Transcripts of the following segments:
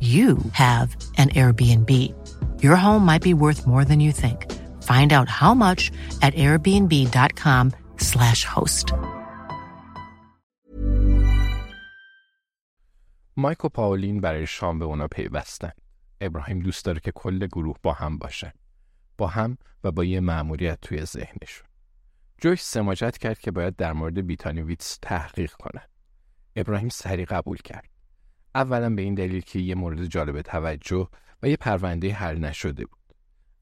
you have an Airbnb. Your home might be worth more than you think. Find out how much at airbnb.com/slash host. مایک و پاولین برای شام به اونا پیوستن. ابراهیم دوست داره که کل گروه با هم باشن. با هم و با یه مأموریت توی ذهنشون. جوش سماجت کرد که باید در مورد بیتانی ویتس تحقیق کنن. ابراهیم سریع قبول کرد. اولا به این دلیل که یه مورد جالب توجه و یه پرونده حل نشده بود.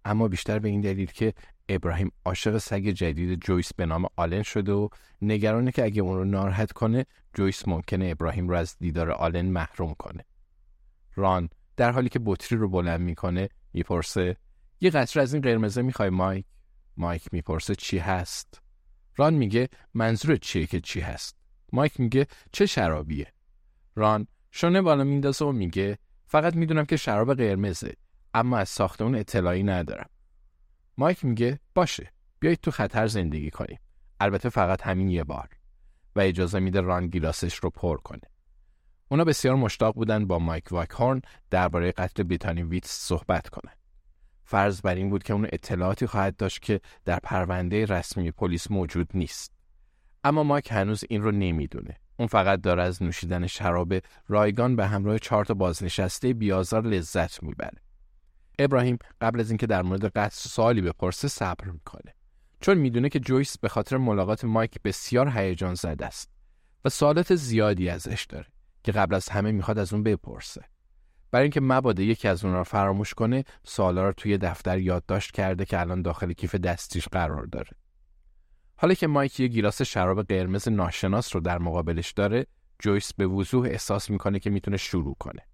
اما بیشتر به این دلیل که ابراهیم عاشق سگ جدید جویس به نام آلن شده و نگرانه که اگه اون رو ناراحت کنه جویس ممکنه ابراهیم رو از دیدار آلن محروم کنه. ران در حالی که بطری رو بلند می‌کنه می‌پرسه یه قطره از این قرمزه می‌خوای مایک؟ مایک می‌پرسه چی هست؟ ران میگه منظور چیه که چی هست؟ مایک میگه چه شرابیه؟ ران شونه بالا میندازه و میگه فقط می‌دونم که شراب قرمزه اما از ساخت اون اطلاعی ندارم. مایک میگه باشه بیایید تو خطر زندگی کنیم. البته فقط همین یه بار و اجازه میده ران گیلاسش رو پر کنه. اونا بسیار مشتاق بودن با مایک واکهورن درباره قتل بیتانی ویتس صحبت کنن. فرض بر این بود که اون اطلاعاتی خواهد داشت که در پرونده رسمی پلیس موجود نیست. اما مایک هنوز این رو نمی‌دونه. اون فقط داره از نوشیدن شراب رایگان به همراه چهار تا بازنشسته بیازار لذت می‌بره. ابراهیم قبل از اینکه در مورد قتل سوالی بپرسه صبر می‌کنه. چون می‌دونه که جویس به خاطر ملاقات مایک بسیار هیجان زده است و سوالات زیادی ازش داره که قبل از همه می‌خواد از اون بپرسه. برای اینکه مبادا یکی از اون را فراموش کنه، سوالا رو توی دفتر یادداشت کرده که الان داخل کیف دستیش قرار داره. حالا که مایک یه گیلاس شراب قرمز ناشناس رو در مقابلش داره جویس به وضوح احساس می‌کنه که می‌تونه شروع کنه.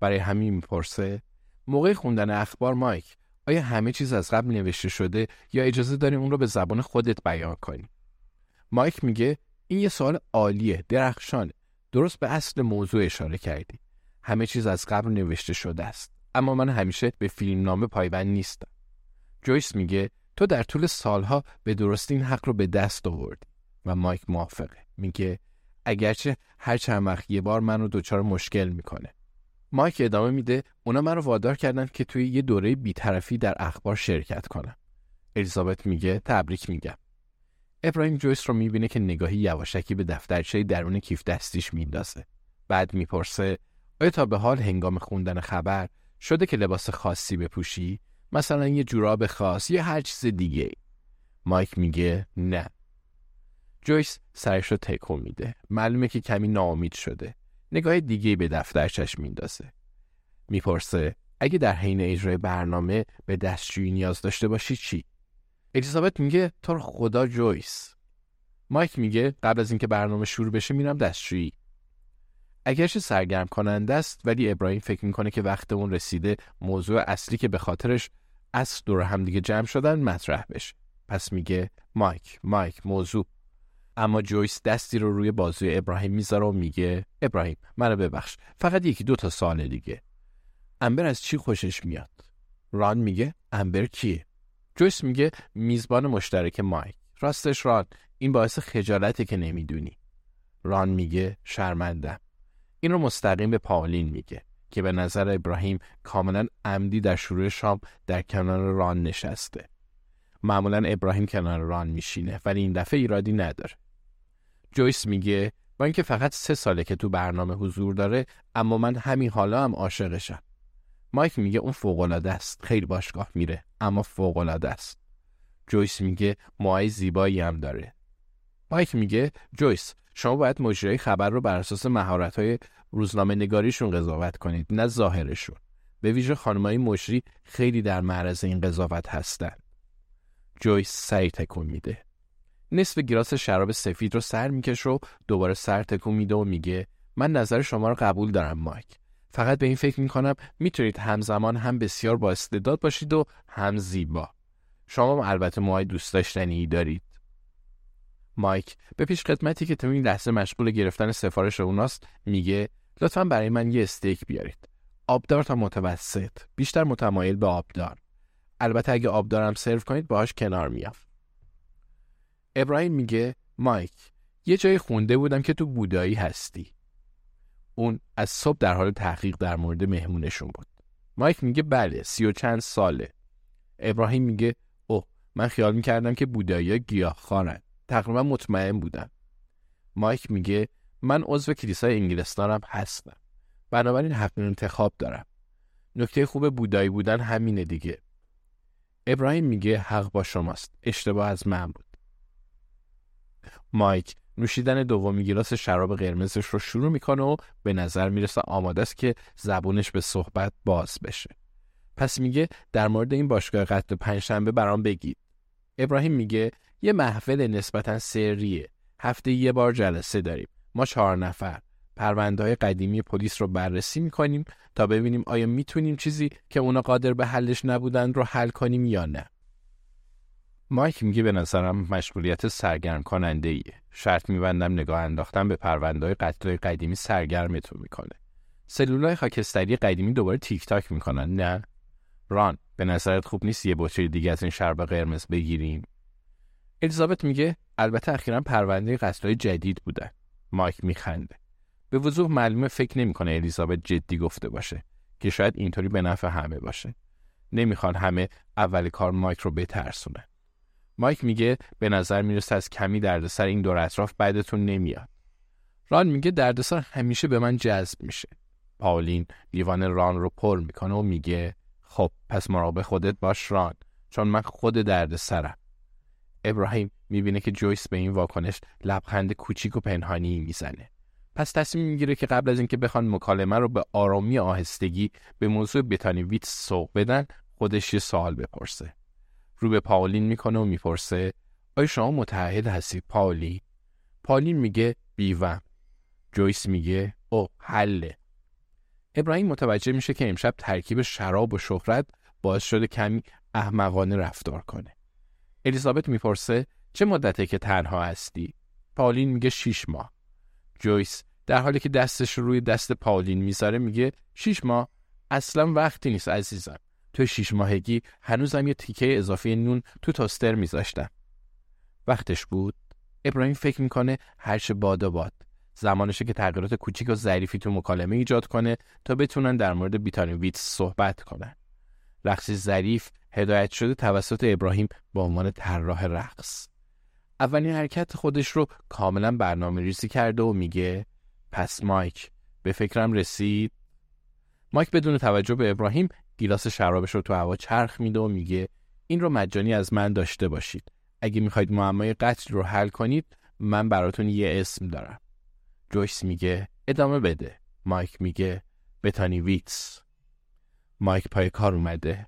برای همین می‌پرسه موقع خوندن اخبار مایک آیا همه چیز از قبل نوشته شده یا اجازه داریم اون رو به زبان خودت بیان کنی؟ مایک میگه این یه سوال عالیه درخشانه. درست به اصل موضوع اشاره کردی. همه چیز از قبل نوشته شده است اما من همیشه به فیلم نامه پایبند نیستم. جویس میگه تو در طول سالها به درستی این حق رو به دست آوردی و مایک موافقه. میگه اگرچه هر چند وقت یه بار منو دچار مشکل می‌کنه. مایک ادامه میده اونا منو وادار کردن که توی یه دوره بیطرفی در اخبار شرکت کنم. الیزابت میگه تبریک میگم. ابراهیم جویس رو می‌بینه که نگاهی یواشکی به دفترچه درون کیف دستیش میندازه. بعد می‌پرسه آیا تا به حال هنگام خوندن خبر شده که لباس خاصی بپوشی؟ مثلا یه جوراب خاص یا هر چیز دیگه مایک میگه نه. جویس سرش رو تکون میده. معلومه که کمی ناامید شده. نگاه دیگه به دفترچش میندازه. می‌پرسه اگه در حین اجرای برنامه به دستشویی نیاز داشته باشی چی؟ الیزابت میگه تو خدا جویس. مایک میگه قبل از اینکه برنامه شروع بشه میرم دستشویی. اگرچه سرگرم کننده است ولی ابراهیم فکر می‌کنه که وقت اون رسیده موضوع اصلی که به خاطرش از دور هم دیگه جمع شدن مطرح بشه. پس میگه مایک مایک موضوع. اما جویس دستی رو روی بازوی ابراهیم می‌ذاره و میگه ابراهیم منو ببخش. فقط یکی دو تا سال دیگه. امبر از چی خوشش میاد؟ ران میگه امبر کیه؟ جویس میگه میزبان مشترک مایک. راستش ران. این باعث خجالته که نمی‌دونی. ران میگه شرمندم. این رو مستقیم به پاولین میگه که به نظر ابراهیم کاملا عمدی در شروع شام در کنار ران نشسته. معمولا ابراهیم کنار ران میشینه ولی این دفعه ایرادی نداره. جویس میگه با اینکه فقط سه ساله که تو برنامه حضور داره اما من همین حالا هم عاشقشم. مایک میگه اون فوقالعاده است. خیلی باشگاه میره اما فوقالعاده است. جویس میگه موهای زیبایی هم داره. مایک میگه جویس شما باید مجری خبر رو بر اساس مهارت‌های روزنامه نگاریشون قضاوت کنید نه ظاهرشون. به ویژه خانمای مجری خیلی در معرض این قضاوت هستن. جویس سری تکون میده. نصف گیلاس شراب سفید رو سر می‌کشه و دوباره سر تکون میده و میگه من نظر شما رو قبول دارم مایک. فقط به این فکر می‌کنم می‌تونید همزمان هم بسیار با استعداد باشید و هم زیبا. شما هم البته موهای دوست داشتنی دارید. مایک. به پیش خدمتی که تو این لحظه مشغول گرفتن سفارش اوناست میگه لطفا برای من یه استیک بیارید. آبدار تا متوسط. بیشتر متمایل به آبدار. البته اگه آبدارم سرو کنید باهاش کنار میام ابراهیم میگه مایک یه جای خونده بودم که تو بودایی هستی. اون از صبح در حال تحقیق در مورد مهمونشون بود. مایک میگه بله سی و چند ساله. ابراهیم میگه اوه من خیال می‌کردم که بودایی گیاه خارن تقریبا مطمئن بودم. مایک میگه من عضو کلیسای انگلستانم هستم. بنابراین حق انتخاب دارم. نکته خوب بودایی بودن همینه دیگه. ابراهیم میگه حق با شماست. اشتباه از من بود. مایک نوشیدن دومی گیلاس شراب قرمزش رو شروع می‌کنه و به نظر می‌رسه آماده است که زبونش به صحبت باز بشه. پس میگه در مورد این باشگاه قتل پنجشنبه برام بگید. ابراهیم میگه یه محفل نسبتا سریه هفته یه بار جلسه داریم ما چهار نفر پرونده های قدیمی پلیس رو بررسی می‌کنیم تا ببینیم آیا می‌تونیم چیزی که اونا قادر به حلش نبودن رو حل کنیم یا نه مایک میگه به نظرم مشغولیت سرگرم کننده ایه. شرط میبندم نگاه انداختن به پرونده های قتل قدیمی سرگرمتون می‌کنه. سلولای خاکستری قدیمی دوباره تیک تاک می‌کنن نه؟ ران به نظرت خوب نیست یه بطری دیگه از این شرب قرمز بگیریم؟ الیزابت میگه البته اخیرا پرونده قتل جدید بودن. مایک میخنده. به وضوح معلومه فکر نمی‌کنه الیزابت جدی گفته باشه که شاید اینطوری به نفع همه باشه. نمی‌خوان همه اول کار مایک رو بترسونه. مایک میگه به نظر می‌رسه از کمی دردسر این دور اطراف بعدتون نمیاد. ران میگه دردسر همیشه به من جذب میشه. پاولین لیوان ران رو پر می‌کنه و میگه خب پس مراقب خودت باش ران چون من خود دردسرم. ابراهیم می‌بینه که جویس به این واکنش لبخند کوچیک و پنهانی می‌زنه. پس تصمیم می‌گیره که قبل از اینکه بخوان مکالمه رو به آرامی آهستگی به موضوع بتانی ویت سوق بدن خودش یه سوال بپرسه. رو به پاولین می‌کنه و می‌پرسه آیا شما متعهد هستید پاولی؟ پاولین میگه بیوم. جویس میگه او حله. ابراهیم متوجه میشه که امشب ترکیب شراب و شهرت باعث شده کمی احمقانه رفتار کنه. الیزابت می‌پرسه چه مدته که تنها هستی؟ پاولین میگه شیش ماه. جویس در حالی که دستش روی دست پاولین می‌ذاره میگه شیش ماه اصلا وقتی نیست عزیزم. تو شیش ماهگی هنوزم یه تیکه اضافه نون تو توستر میذاشتم. وقتش بود. ابراهیم فکر می‌کنه هرچه باد و باد. زمانشه که تغییرات کوچیک و ظریفی تو مکالمه ایجاد کنه تا بتونن در مورد بیتانویتس صحبت کنن. رقصی ظریف هدایت شده توسط ابراهیم به عنوان طراح رقص. اولین حرکت خودش رو کاملا برنامه ریزی کرده و میگه پس مایک به فکرم رسید. مایک بدون توجه به ابراهیم گیلاس شرابش رو تو هوا چرخ میده و میگه این رو مجانی از من داشته باشید. اگه می‌خواید معمای قتل رو حل کنید من براتون یه اسم دارم. جویس میگه ادامه بده. مایک میگه بتانی ویتس. مایک پای کار اومده.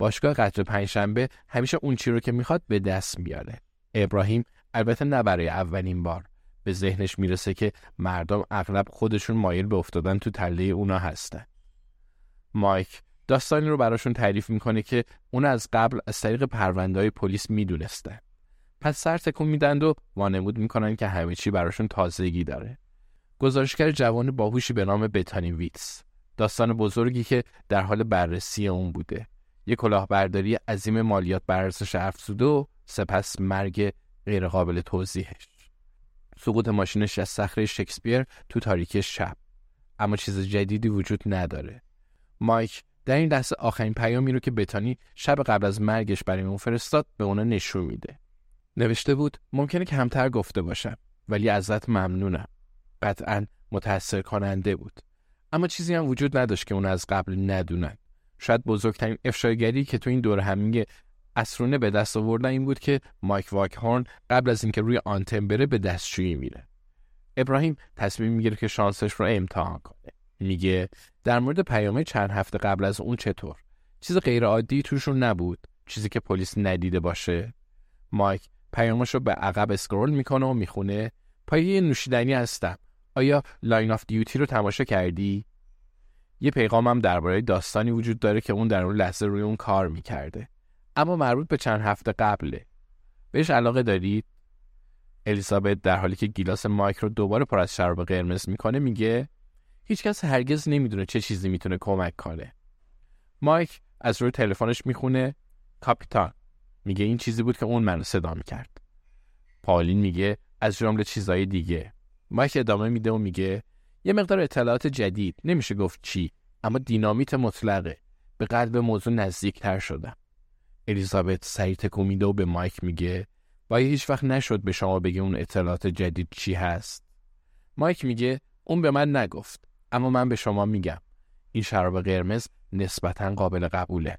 باشگاه قتل پنجشنبه همیشه اون چی رو که می‌خواد به دست میاره. ابراهیم البته نه برای اولین بار. به ذهنش می‌رسه که مردم اغلب خودشون مایل به افتادن تو تله اونا هستن. مایک داستانی رو براشون تعریف می‌کنه که اون از قبل از طریق پروندهای پلیس می‌دونستن. پس سر تکون میدند و وانمود می‌کنن که همه چی براشون تازگی داره. گزارشگر جوان باهوشی به نام بتانی ویتس. داستان بزرگی که در حال بررسی اون بوده. یک کلاهبرداری عظیم مالیات بر ارزش افزوده و سپس مرگ غیرقابل توضیحش. سقوط ماشینش از صخره شکسپیر تو تاریکی شب. اما چیز جدیدی وجود نداره. مایک در این لحظه آخرین پیامی رو که بتانی شب قبل از مرگش برای اون فرستاد به اونا نشون میده. نوشته بود ممکنه کمتر گفته باشم ولی ازت ممنونم. قطعا متأثر کننده بود. اما چیزی هم وجود نداشت که اون از قبل ندونن. شاید بزرگترین افشاگری که تو این دور همینگ اسرونه به دست آوردن این بود که مایک واکهورن قبل از اینکه روی آنتن بره به دستشویی میره. ابراهیم تصمیم می‌گیره که شانسش رو امتحان کنه. میگه در مورد پیامه چند هفته قبل از اون چطور؟ چیز غیر عادی توشون نبود. چیزی که پلیس ندیده باشه. مایک پیامش رو به عقب scroll می‌کنه و می‌خونه. پایه نوشیدنی هستم. آیا Line of Duty رو تماشا کردی؟ یه پیغامم درباره داستانی وجود داره که اون در اون لحظه روی اون کار می‌کرده. اما مربوط به چند هفته قبله. بهش علاقه دارید؟ الیزابت در حالی که گیلاس مایک رو دوباره پر از شراب قرمز می‌کنه میگه هیچکس هرگز نمی‌دونه چه چیزی می‌تونه کمک کنه. مایک از روی تلفنش می‌خونه کاپیتان. میگه این چیزی بود که اون منو صدا می‌کرد. پالین میگه از جمله چیزای دیگه. مایک ادامه میده و میگه یه مقدار اطلاعات جدید. نمیشه گفت چی اما دینامیت مطلقه. به قلب موضوع نزدیکتر شدم. الیزابت سری تکون میده و به مایک میگه وای هیچ وقت نشد به شما بگه اون اطلاعات جدید چی هست. مایک میگه اون به من نگفت اما من به شما میگم. این شراب قرمز نسبتا قابل قبوله.